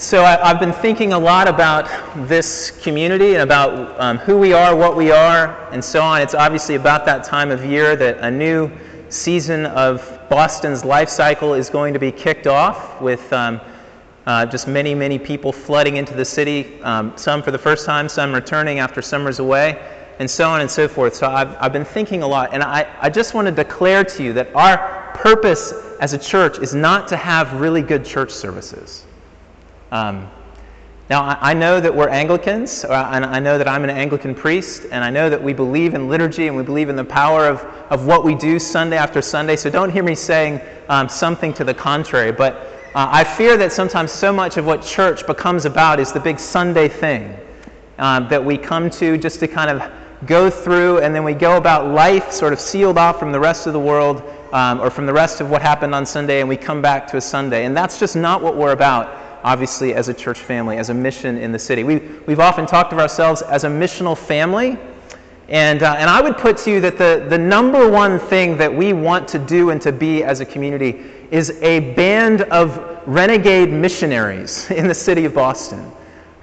So I, have been thinking a lot about this community and about um, who we are, what we are, and so on. It's obviously about that time of year that a new season of Boston's life cycle is going to be kicked off with um, uh, just many, many people flooding into the city, um, some for the first time, some returning after summers away, and so on and so forth. So I've, I've been thinking a lot, and I, I just want to declare to you that our purpose as a church is not to have really good church services. Um, now, I, know that we're Anglicans, uh, and I know that I'm an Anglican priest, and I know that we believe in liturgy and we believe in the power of, of what we do Sunday after Sunday. So don't hear me saying um, something to the contrary. But uh, I fear that sometimes so much of what church becomes about is the big Sunday thing uh, that we come to just to kind of go through, and then we go about life sort of sealed off from the rest of the world um, or from the rest of what happened on Sunday, and we come back to a Sunday. And that's just not what we're about obviously, as a church family, as a mission in the city. We, we've often talked of ourselves as a missional family. And, uh, and I would put to you that the, the number one thing that we want to do and to be as a community is a band of renegade missionaries in the city of Boston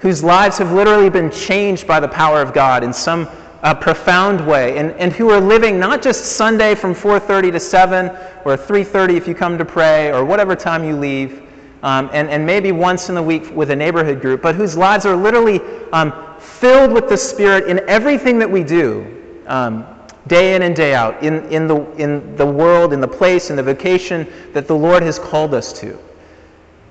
whose lives have literally been changed by the power of God in some uh, profound way and, and who are living not just Sunday from 4.30 to 7 or 3.30 if you come to pray or whatever time you leave, um, and, and maybe once in the week with a neighborhood group, but whose lives are literally um, filled with the Spirit in everything that we do, um, day in and day out, in, in, the, in the world, in the place, in the vocation that the Lord has called us to.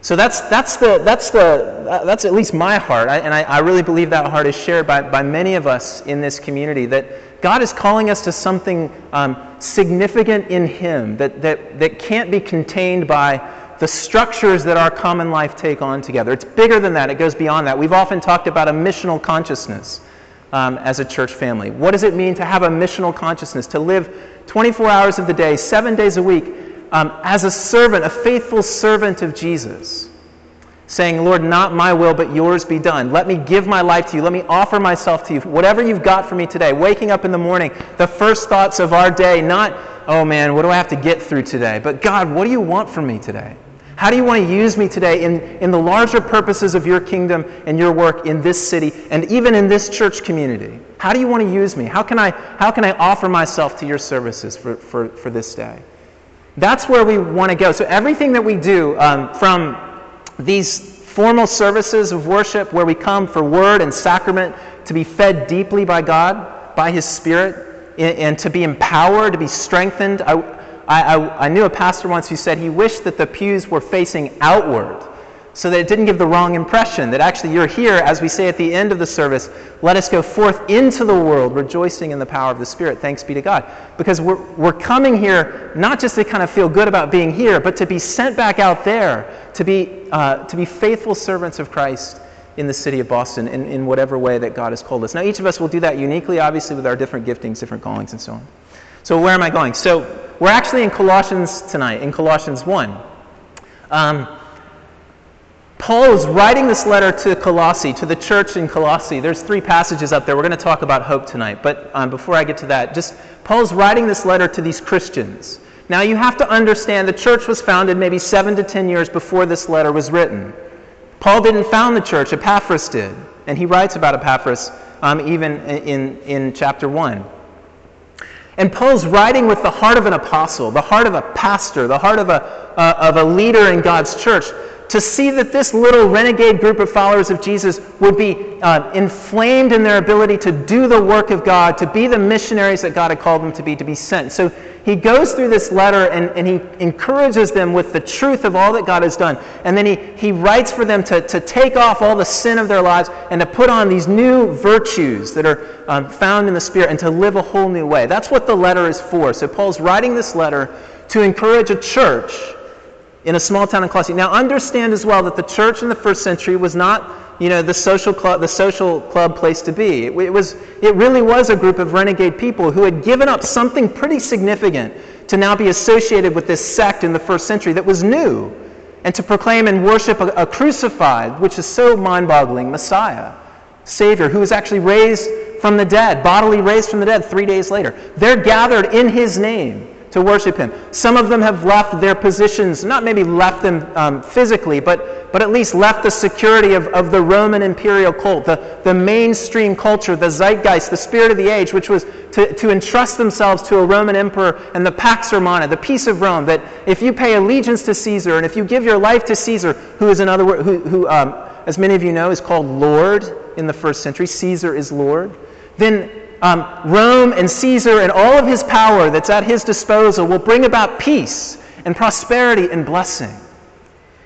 So that's, that's, the, that's, the, that's at least my heart, I, and I, I really believe that heart is shared by, by many of us in this community, that God is calling us to something um, significant in Him that, that, that can't be contained by the structures that our common life take on together. It's bigger than that, it goes beyond that. We've often talked about a missional consciousness um, as a church family. What does it mean to have a missional consciousness, to live 24 hours of the day, seven days a week, um, as a servant, a faithful servant of Jesus? Saying, Lord, not my will, but yours be done. Let me give my life to you. Let me offer myself to you. Whatever you've got for me today, waking up in the morning, the first thoughts of our day, not, oh man, what do I have to get through today? But God, what do you want from me today? How do you want to use me today in, in the larger purposes of your kingdom and your work in this city and even in this church community? How do you want to use me? How can I, how can I offer myself to your services for, for, for this day? That's where we want to go. So, everything that we do um, from these formal services of worship where we come for word and sacrament to be fed deeply by God, by His Spirit, and, to be empowered, to be strengthened. I, I, I, I, knew a pastor once who said he wished that the pews were facing outward so that it didn't give the wrong impression that actually you're here, as we say at the end of the service, let us go forth into the world rejoicing in the power of the Spirit. Thanks be to God. Because we're, we're coming here not just to kind of feel good about being here, but to be sent back out there, to be, uh, to be faithful servants of Christ in the city of Boston in, in whatever way that God has called us. Now, each of us will do that uniquely, obviously, with our different giftings, different callings, and so on. So, where am I going? So, we're actually in Colossians tonight, in Colossians 1. Um, Paul is writing this letter to Colossae, to the church in Colossae. There's three passages up there. We're going to talk about hope tonight. But um, before I get to that, just Paul's writing this letter to these Christians. Now, you have to understand the church was founded maybe seven to ten years before this letter was written. Paul didn't found the church, Epaphras did. And he writes about Epaphras um, even in, in chapter 1. And Paul's writing with the heart of an apostle, the heart of a pastor, the heart of a, uh, of a leader in God's church to see that this little renegade group of followers of Jesus would be uh, inflamed in their ability to do the work of God, to be the missionaries that God had called them to be, to be sent. So he goes through this letter and, and he encourages them with the truth of all that God has done. And then he, he writes for them to, to take off all the sin of their lives and to put on these new virtues that are um, found in the Spirit and to live a whole new way. That's what the letter is for. So Paul's writing this letter to encourage a church in a small town in Colossae. Now, understand as well that the church in the first century was not, you know, the social club, the social club place to be. It, it, was, it really was a group of renegade people who had given up something pretty significant to now be associated with this sect in the first century that was new, and to proclaim and worship a, a crucified, which is so mind-boggling, Messiah, Savior, who was actually raised from the dead, bodily raised from the dead three days later. They're gathered in His name to worship him. Some of them have left their positions, not maybe left them um, physically, but but, at least left the security of, of the Roman imperial cult, the, the mainstream culture, the zeitgeist, the spirit of the age, which was to, to entrust themselves to a Roman emperor and the Pax Romana, the peace of Rome, that if you pay allegiance to Caesar and if you give your life to Caesar, who is in other words, who, who um, as many of you know, is called Lord in the first century, Caesar is Lord, then um, Rome and Caesar and all of his power that's at his disposal will bring about peace and prosperity and blessing.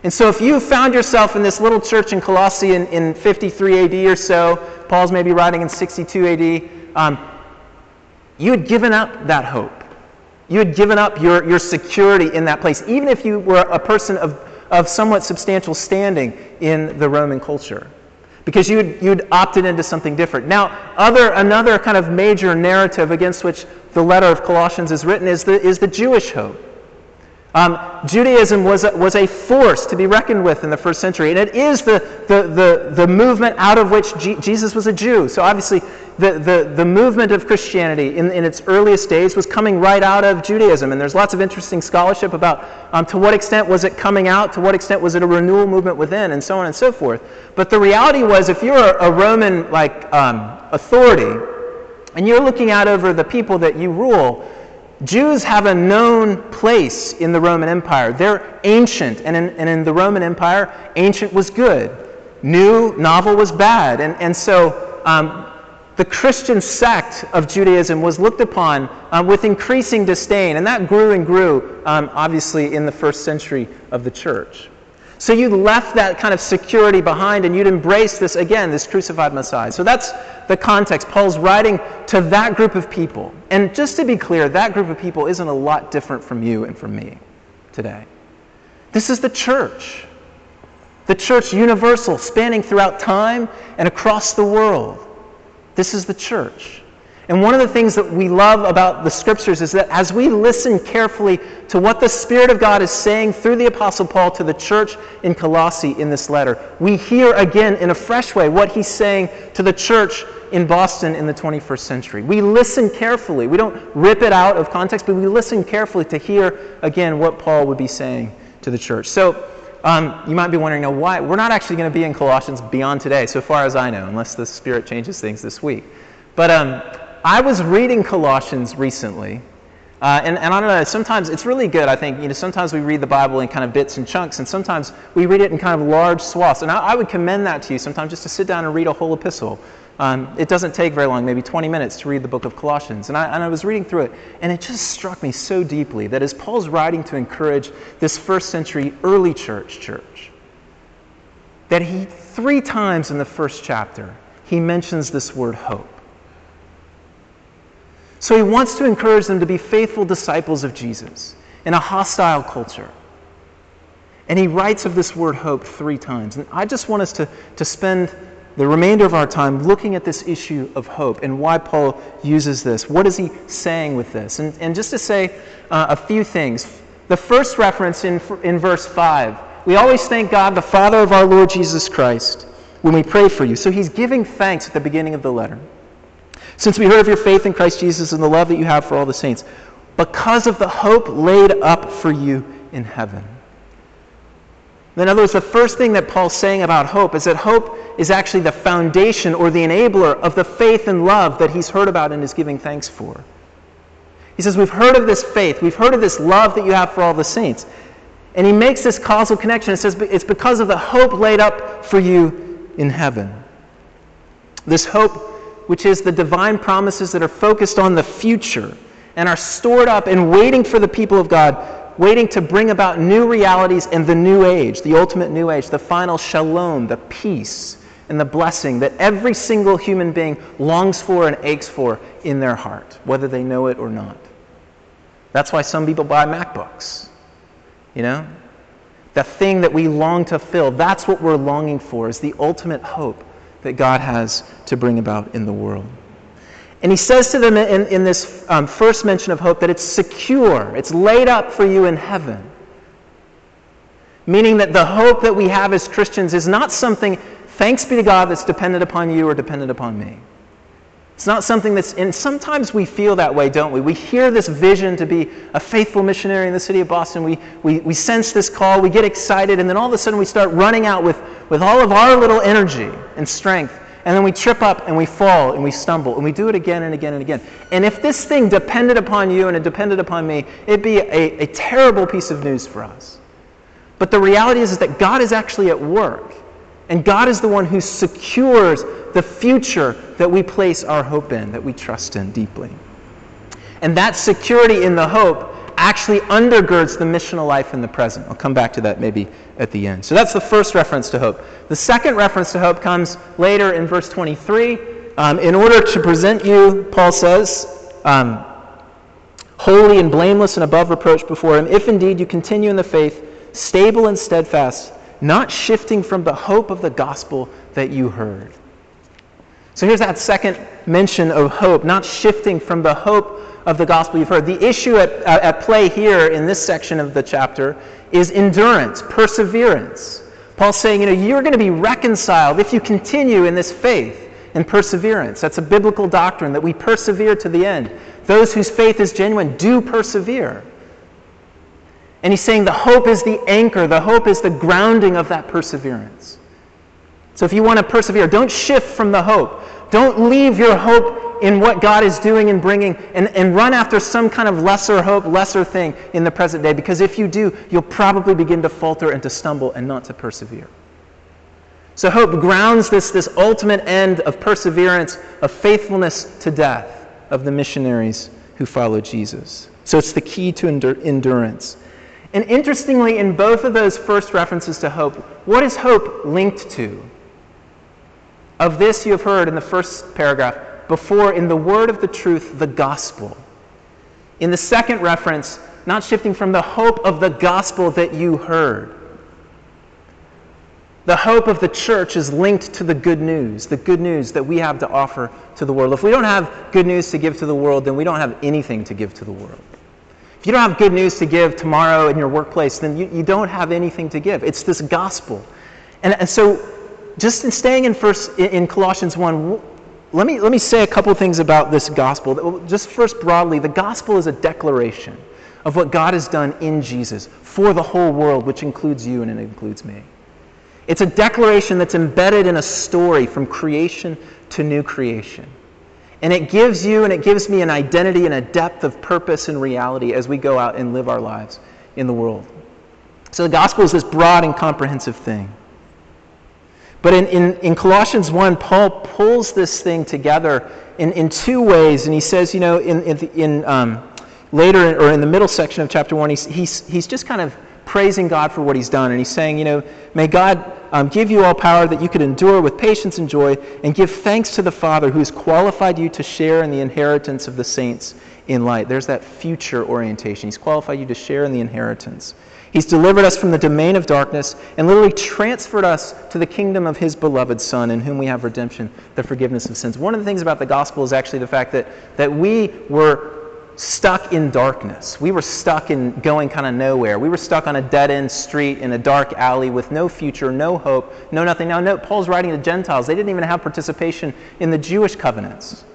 And so, if you found yourself in this little church in Colossae in, in 53 AD or so, Paul's maybe writing in 62 AD, um, you had given up that hope. You had given up your, your security in that place, even if you were a person of, of somewhat substantial standing in the Roman culture, because you'd, you'd opted into something different. Now, other, another kind of major narrative against which the letter of Colossians is written is the, is the Jewish hope. Um, Judaism was a, was a force to be reckoned with in the first century, and it is the, the, the, the movement out of which G- Jesus was a Jew. So obviously, the, the, the movement of Christianity in, in its earliest days was coming right out of Judaism, and there's lots of interesting scholarship about um, to what extent was it coming out, to what extent was it a renewal movement within, and so on and so forth. But the reality was, if you're a, Roman like um, authority, and you're looking out over the people that you rule, Jews have a known place in the Roman Empire. They're ancient, and in, and in the Roman Empire, ancient was good. New, novel was bad. And, and so um, the Christian sect of Judaism was looked upon uh, with increasing disdain, and that grew and grew, um, obviously, in the first century of the church. So you left that kind of security behind and you'd embrace this, again, this crucified Messiah. So that's the context. Paul's writing to that group of people. And just to be clear, that group of people isn't a lot different from you and from me today. This is the church. The church universal, spanning throughout time and across the world. This is the church. And one of the things that we love about the scriptures is that as we listen carefully to what the Spirit of God is saying through the Apostle Paul to the church in Colossae in this letter, we hear again in a fresh way what he's saying to the church in Boston in the 21st century. We listen carefully. We don't rip it out of context, but we listen carefully to hear again what Paul would be saying to the church. So, um, you might be wondering, now why? We're not actually going to be in Colossians beyond today, so far as I know, unless the Spirit changes things this week. But um, I was reading Colossians recently, uh, and, and I don't know, sometimes it's really good, I think. You know, sometimes we read the Bible in kind of bits and chunks, and sometimes we read it in kind of large swaths. And I, I would commend that to you sometimes just to sit down and read a whole epistle. Um, it doesn't take very long, maybe 20 minutes to read the book of Colossians. And I, and I was reading through it, and it just struck me so deeply that as Paul's writing to encourage this first century early church church, that he, three times in the first chapter, he mentions this word hope. So he wants to encourage them to be faithful disciples of Jesus in a hostile culture. And he writes of this word hope three times. And I just want us to, to spend the remainder of our time looking at this issue of hope and why Paul uses this. What is he saying with this? And, and just to say uh, a few things. The first reference in, in verse 5 we always thank God, the Father of our Lord Jesus Christ, when we pray for you. So he's giving thanks at the beginning of the letter. Since we heard of your faith in Christ Jesus and the love that you have for all the saints, because of the hope laid up for you in heaven. In other words, the first thing that Paul's saying about hope is that hope is actually the foundation or the enabler of the faith and love that he's heard about and is giving thanks for. He says, We've heard of this faith, we've heard of this love that you have for all the saints. And he makes this causal connection. It says, It's because of the hope laid up for you in heaven. This hope which is the divine promises that are focused on the future and are stored up and waiting for the people of God, waiting to bring about new realities in the new age, the ultimate new age, the final shalom, the peace and the blessing that every single human being longs for and aches for in their heart, whether they know it or not. That's why some people buy MacBooks. You know? The thing that we long to fill, that's what we're longing for, is the ultimate hope that God has to bring about in the world. And he says to them in, in this um, first mention of hope that it's secure, it's laid up for you in heaven. Meaning that the hope that we have as Christians is not something, thanks be to God, that's dependent upon you or dependent upon me. It's not something that's, and sometimes we feel that way, don't we? We hear this vision to be a faithful missionary in the city of Boston. We, we, we sense this call, we get excited, and then all of a sudden we start running out with, with all of our little energy and strength. And then we trip up and we fall and we stumble and we do it again and again and again. And if this thing depended upon you and it depended upon me, it'd be a, a terrible piece of news for us. But the reality is, is that God is actually at work. And God is the one who secures the future that we place our hope in, that we trust in deeply. And that security in the hope actually undergirds the missional life in the present. I'll come back to that maybe at the end. So that's the first reference to hope. The second reference to hope comes later in verse 23. Um, in order to present you, Paul says, um, holy and blameless and above reproach before him, if indeed you continue in the faith, stable and steadfast, not shifting from the hope of the gospel that you heard. So here's that second mention of hope, not shifting from the hope of the gospel you've heard. The issue at, at play here in this section of the chapter is endurance, perseverance. Paul's saying, you know, you're going to be reconciled if you continue in this faith and perseverance. That's a biblical doctrine that we persevere to the end. Those whose faith is genuine do persevere. And he's saying the hope is the anchor, the hope is the grounding of that perseverance. So if you want to persevere, don't shift from the hope. Don't leave your hope in what God is doing and bringing and, and run after some kind of lesser hope, lesser thing in the present day. Because if you do, you'll probably begin to falter and to stumble and not to persevere. So hope grounds this, this ultimate end of perseverance, of faithfulness to death of the missionaries who follow Jesus. So it's the key to endur- endurance. And interestingly, in both of those first references to hope, what is hope linked to? Of this you have heard in the first paragraph, before in the word of the truth, the gospel. In the second reference, not shifting from the hope of the gospel that you heard. The hope of the church is linked to the good news, the good news that we have to offer to the world. If we don't have good news to give to the world, then we don't have anything to give to the world. If you don't have good news to give tomorrow in your workplace, then you, you don't have anything to give. It's this gospel. And, and so just in staying in first in Colossians 1, let me, let me say a couple things about this gospel. Just first broadly, the gospel is a declaration of what God has done in Jesus for the whole world, which includes you and it includes me. It's a declaration that's embedded in a story from creation to new creation. And it gives you and it gives me an identity and a depth of purpose and reality as we go out and live our lives in the world. So the gospel is this broad and comprehensive thing. But in, in, in Colossians 1, Paul pulls this thing together in, in two ways. And he says, you know, in, in, in um, later or in the middle section of chapter 1, he's, he's, he's just kind of praising God for what he's done. And he's saying, you know, may God um, give you all power that you could endure with patience and joy and give thanks to the Father who has qualified you to share in the inheritance of the saints in light. There's that future orientation. He's qualified you to share in the inheritance. He's delivered us from the domain of darkness and literally transferred us to the kingdom of his beloved Son, in whom we have redemption, the forgiveness of sins. One of the things about the gospel is actually the fact that, that we were stuck in darkness. We were stuck in going kind of nowhere. We were stuck on a dead end street in a dark alley with no future, no hope, no nothing. Now, note, Paul's writing to the Gentiles. They didn't even have participation in the Jewish covenants.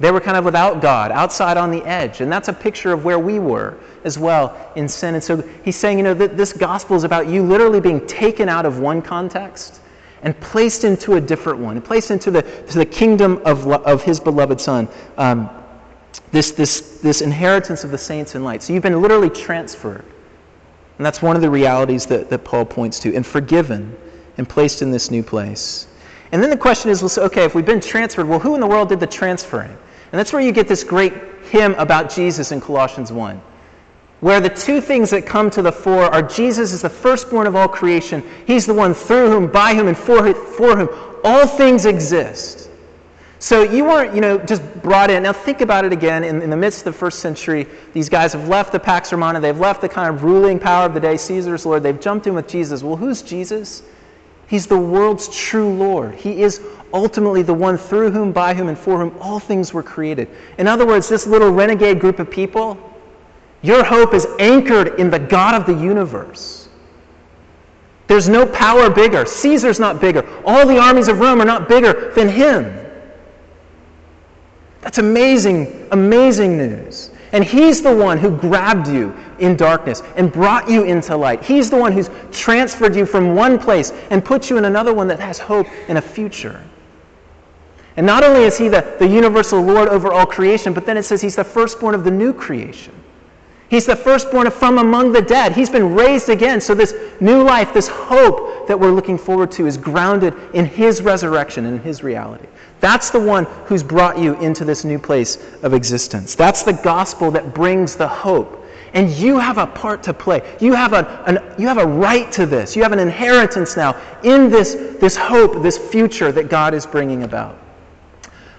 They were kind of without God, outside on the edge. And that's a picture of where we were as well in sin. And so he's saying, you know, that this gospel is about you literally being taken out of one context and placed into a different one, placed into the, to the kingdom of, of his beloved Son. Um, this, this, this inheritance of the saints in light. So you've been literally transferred. And that's one of the realities that, that Paul points to, and forgiven and placed in this new place. And then the question is, well, okay, if we've been transferred, well, who in the world did the transferring? And that's where you get this great hymn about Jesus in Colossians 1, where the two things that come to the fore are Jesus is the firstborn of all creation. He's the one through whom, by whom, and for, for whom all things exist. So you weren't, you know, just brought in. Now think about it again. In, in, the midst of the first century, these guys have left the Pax Romana. They've left the kind of ruling power of the day, Caesar's Lord. They've jumped in with Jesus. Well, who's Jesus? He's the world's true Lord. He is ultimately the one through whom, by whom, and for whom all things were created. In other words, this little renegade group of people, your hope is anchored in the God of the universe. There's no power bigger. Caesar's not bigger. All the armies of Rome are not bigger than him. That's amazing, amazing news. And He's the one who grabbed you in darkness and brought you into light. He's the one who's transferred you from one place and put you in another one that has hope and a future. And not only is He the, the universal Lord over all creation, but then it says He's the firstborn of the new creation. He's the firstborn from among the dead. He's been raised again. So, this new life, this hope that we're looking forward to, is grounded in His resurrection and His reality. That's the one who's brought you into this new place of existence. That's the gospel that brings the hope. And you have a part to play. You have a, an, you have a right to this. You have an inheritance now in this, this hope, this future that God is bringing about.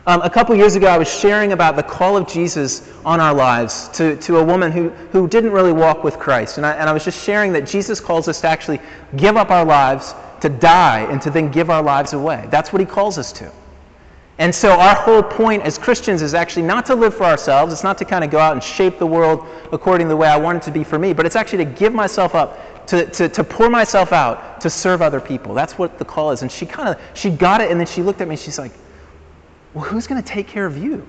Um, a couple years ago, I was sharing about the call of Jesus on our lives to, to a woman who, who didn't really walk with Christ. And I, and I was just sharing that Jesus calls us to actually give up our lives, to die, and to then give our lives away. That's what he calls us to. And so our whole point as Christians is actually not to live for ourselves. It's not to kind of go out and shape the world according to the way I want it to be for me, but it's actually to give myself up, to, to, to pour myself out, to serve other people. That's what the call is. And she kind of, she got it, and then she looked at me, and she's like, well, who's going to take care of you?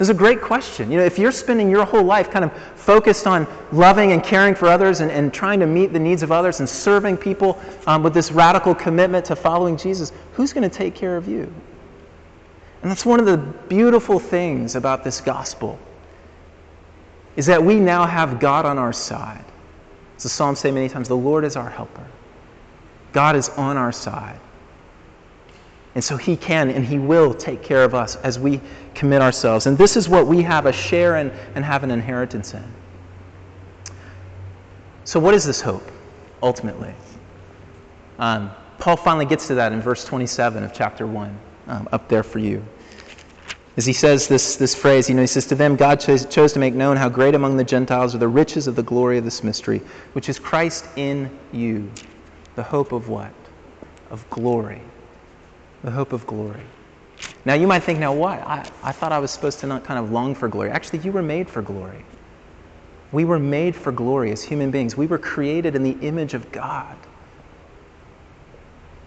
This is a great question. You know, if you're spending your whole life kind of focused on loving and caring for others and, and trying to meet the needs of others and serving people um, with this radical commitment to following Jesus, who's going to take care of you? And that's one of the beautiful things about this gospel is that we now have God on our side. As the Psalms say many times, the Lord is our helper. God is on our side. And so he can and he will take care of us as we commit ourselves. And this is what we have a share in and have an inheritance in. So, what is this hope, ultimately? Um, Paul finally gets to that in verse 27 of chapter 1, um, up there for you. As he says this, this phrase, you know, he says, To them God chose, chose to make known how great among the Gentiles are the riches of the glory of this mystery, which is Christ in you, the hope of what? Of glory the hope of glory. Now, you might think, now what? I, I thought I was supposed to not kind of long for glory. Actually, you were made for glory. We were made for glory as human beings. We were created in the image of God,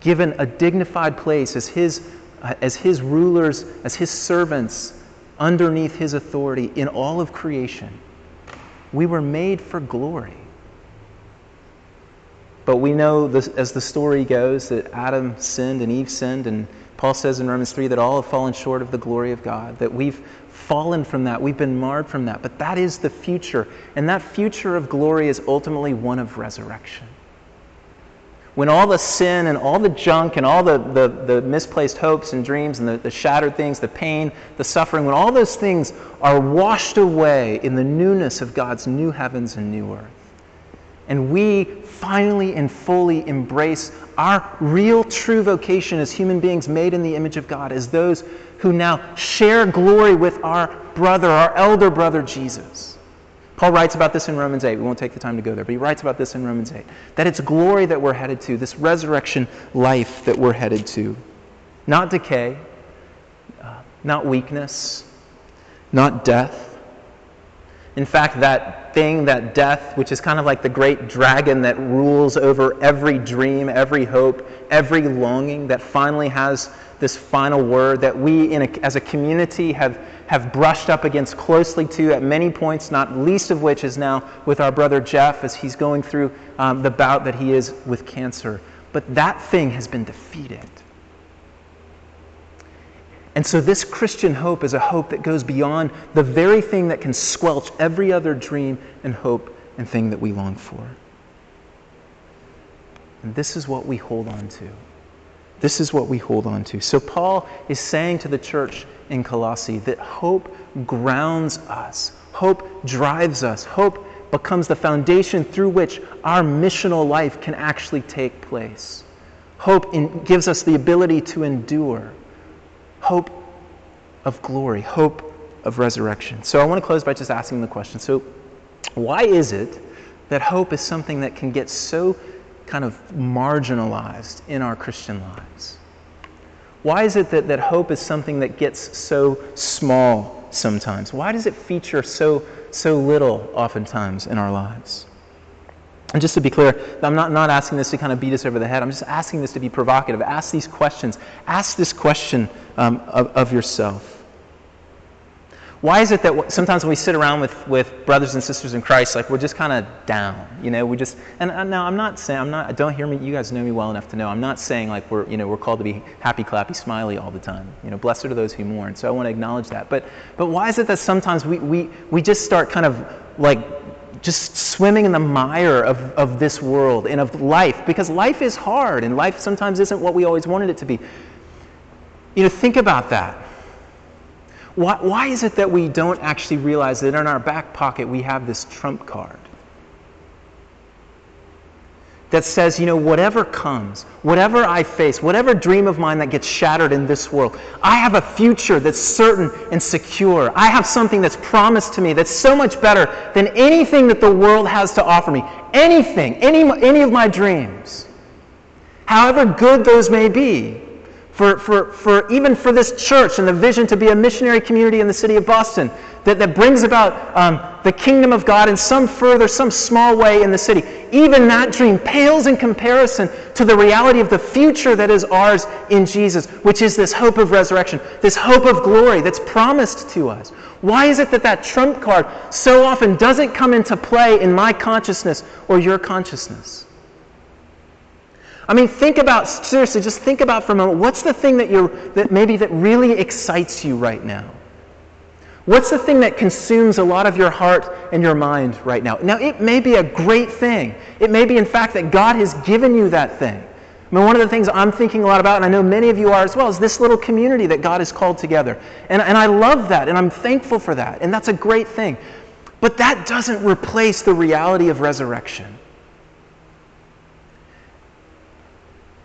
given a dignified place as His, uh, as his rulers, as His servants, underneath His authority in all of creation. We were made for glory. But we know, this, as the story goes, that Adam sinned and Eve sinned, and Paul says in Romans 3 that all have fallen short of the glory of God, that we've fallen from that, we've been marred from that. But that is the future, and that future of glory is ultimately one of resurrection. When all the sin and all the junk and all the, the, the misplaced hopes and dreams and the, the shattered things, the pain, the suffering, when all those things are washed away in the newness of God's new heavens and new earth, and we finally and fully embrace our real true vocation as human beings made in the image of God, as those who now share glory with our brother, our elder brother Jesus. Paul writes about this in Romans 8. We won't take the time to go there, but he writes about this in Romans 8 that it's glory that we're headed to, this resurrection life that we're headed to. Not decay, uh, not weakness, not death in fact, that thing, that death, which is kind of like the great dragon that rules over every dream, every hope, every longing, that finally has this final word that we a, as a community have, have brushed up against closely to at many points, not least of which is now with our brother Jeff as he's going through um, the bout that he is with cancer. But that thing has been defeated. And so, this Christian hope is a hope that goes beyond the very thing that can squelch every other dream and hope and thing that we long for. And this is what we hold on to. This is what we hold on to. So, Paul is saying to the church in Colossae that hope grounds us, hope drives us, hope becomes the foundation through which our missional life can actually take place. Hope in, gives us the ability to endure hope of glory, hope of resurrection. So I want to close by just asking the question so, why is it that hope is something that can get so kind of marginalized in our Christian lives? Why is it that, that hope is something that gets so small sometimes? Why does it feature so, so little oftentimes in our lives? And just to be clear, I'm not, not asking this to kind of beat us over the head. I'm just asking this to be provocative. Ask these questions. Ask this question um, of, of yourself. Why is it that sometimes when we sit around with, with brothers and sisters in Christ, like we're just kind of down, you know? We just and uh, now I'm not saying I'm not. Don't hear me. You guys know me well enough to know I'm not saying like we're you know we're called to be happy, clappy, smiley all the time. You know, blessed are those who mourn. So I want to acknowledge that. But but why is it that sometimes we we we just start kind of like just swimming in the mire of, of this world and of life because life is hard and life sometimes isn't what we always wanted it to be. You know, think about that. Why, why is it that we don't actually realize that in our back pocket we have this trump card? That says, you know, whatever comes, whatever I face, whatever dream of mine that gets shattered in this world, I have a future that's certain and secure. I have something that's promised to me that's so much better than anything that the world has to offer me. Anything, any, any of my dreams. However good those may be, for, for, for even for this church and the vision to be a missionary community in the city of Boston that, that brings about um, the kingdom of God in some further, some small way in the city. Even that dream pales in comparison to the reality of the future that is ours in Jesus, which is this hope of resurrection, this hope of glory that's promised to us. Why is it that that trump card so often doesn't come into play in my consciousness or your consciousness? I mean, think about, seriously, just think about for a moment, what's the thing that you're, that maybe that really excites you right now? What's the thing that consumes a lot of your heart and your mind right now? Now, it may be a great thing. It may be, in fact, that God has given you that thing. I mean, one of the things I'm thinking a lot about, and I know many of you are as well, is this little community that God has called together. And, and I love that, and I'm thankful for that, and that's a great thing. But that doesn't replace the reality of resurrection.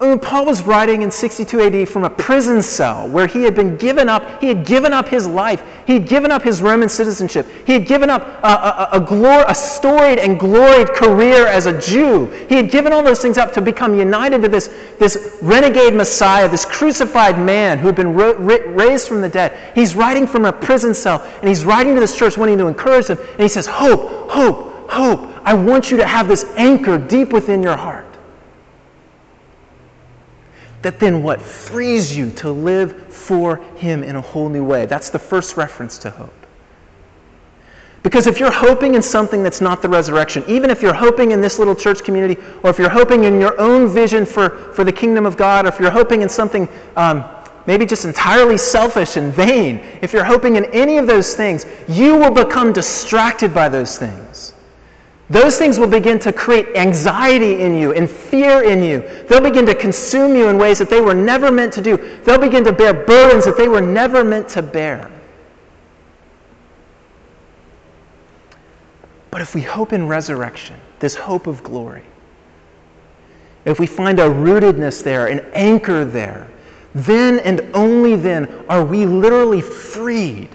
When Paul was writing in 62 AD from a prison cell where he had been given up, he had given up his life, he had given up his Roman citizenship, he had given up a, a, a, glor- a storied and gloried career as a Jew. He had given all those things up to become united to this, this renegade Messiah, this crucified man who had been ro- raised from the dead. He's writing from a prison cell and he's writing to this church wanting to encourage them. And he says, Hope, hope, hope. I want you to have this anchor deep within your heart that then what frees you to live for Him in a whole new way. That's the first reference to hope. Because if you're hoping in something that's not the resurrection, even if you're hoping in this little church community, or if you're hoping in your own vision for, for the kingdom of God, or if you're hoping in something um, maybe just entirely selfish and vain, if you're hoping in any of those things, you will become distracted by those things. Those things will begin to create anxiety in you and fear in you. They'll begin to consume you in ways that they were never meant to do. They'll begin to bear burdens that they were never meant to bear. But if we hope in resurrection, this hope of glory, if we find a rootedness there, an anchor there, then and only then are we literally freed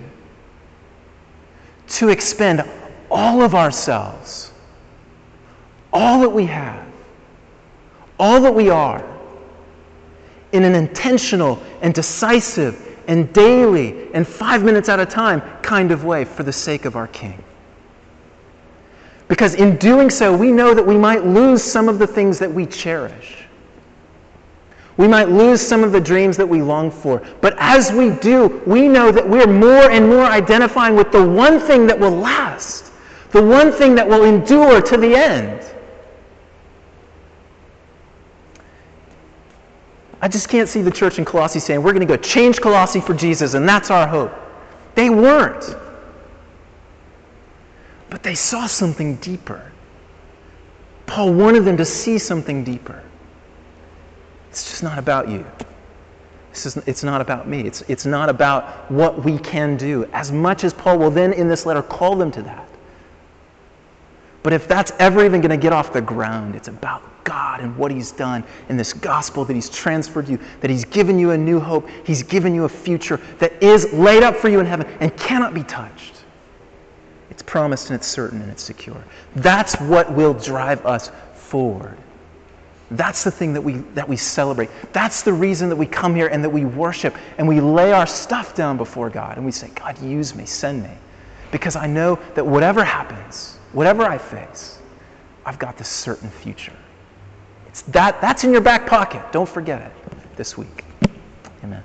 to expend all of ourselves all that we have, all that we are, in an intentional and decisive and daily and five minutes at a time kind of way for the sake of our King. Because in doing so, we know that we might lose some of the things that we cherish. We might lose some of the dreams that we long for. But as we do, we know that we're more and more identifying with the one thing that will last, the one thing that will endure to the end. I just can't see the church in Colossae saying, we're going to go change Colossae for Jesus, and that's our hope. They weren't. But they saw something deeper. Paul wanted them to see something deeper. It's just not about you. Is, it's not about me. It's, it's not about what we can do, as much as Paul will then in this letter call them to that. But if that's ever even going to get off the ground, it's about God and what He's done in this gospel that He's transferred you, that He's given you a new hope, He's given you a future that is laid up for you in heaven and cannot be touched. It's promised and it's certain and it's secure. That's what will drive us forward. That's the thing that we, that we celebrate. That's the reason that we come here and that we worship and we lay our stuff down before God and we say, God, use me, send me. Because I know that whatever happens, whatever I face, I've got this certain future. It's that, that's in your back pocket. Don't forget it this week. Amen.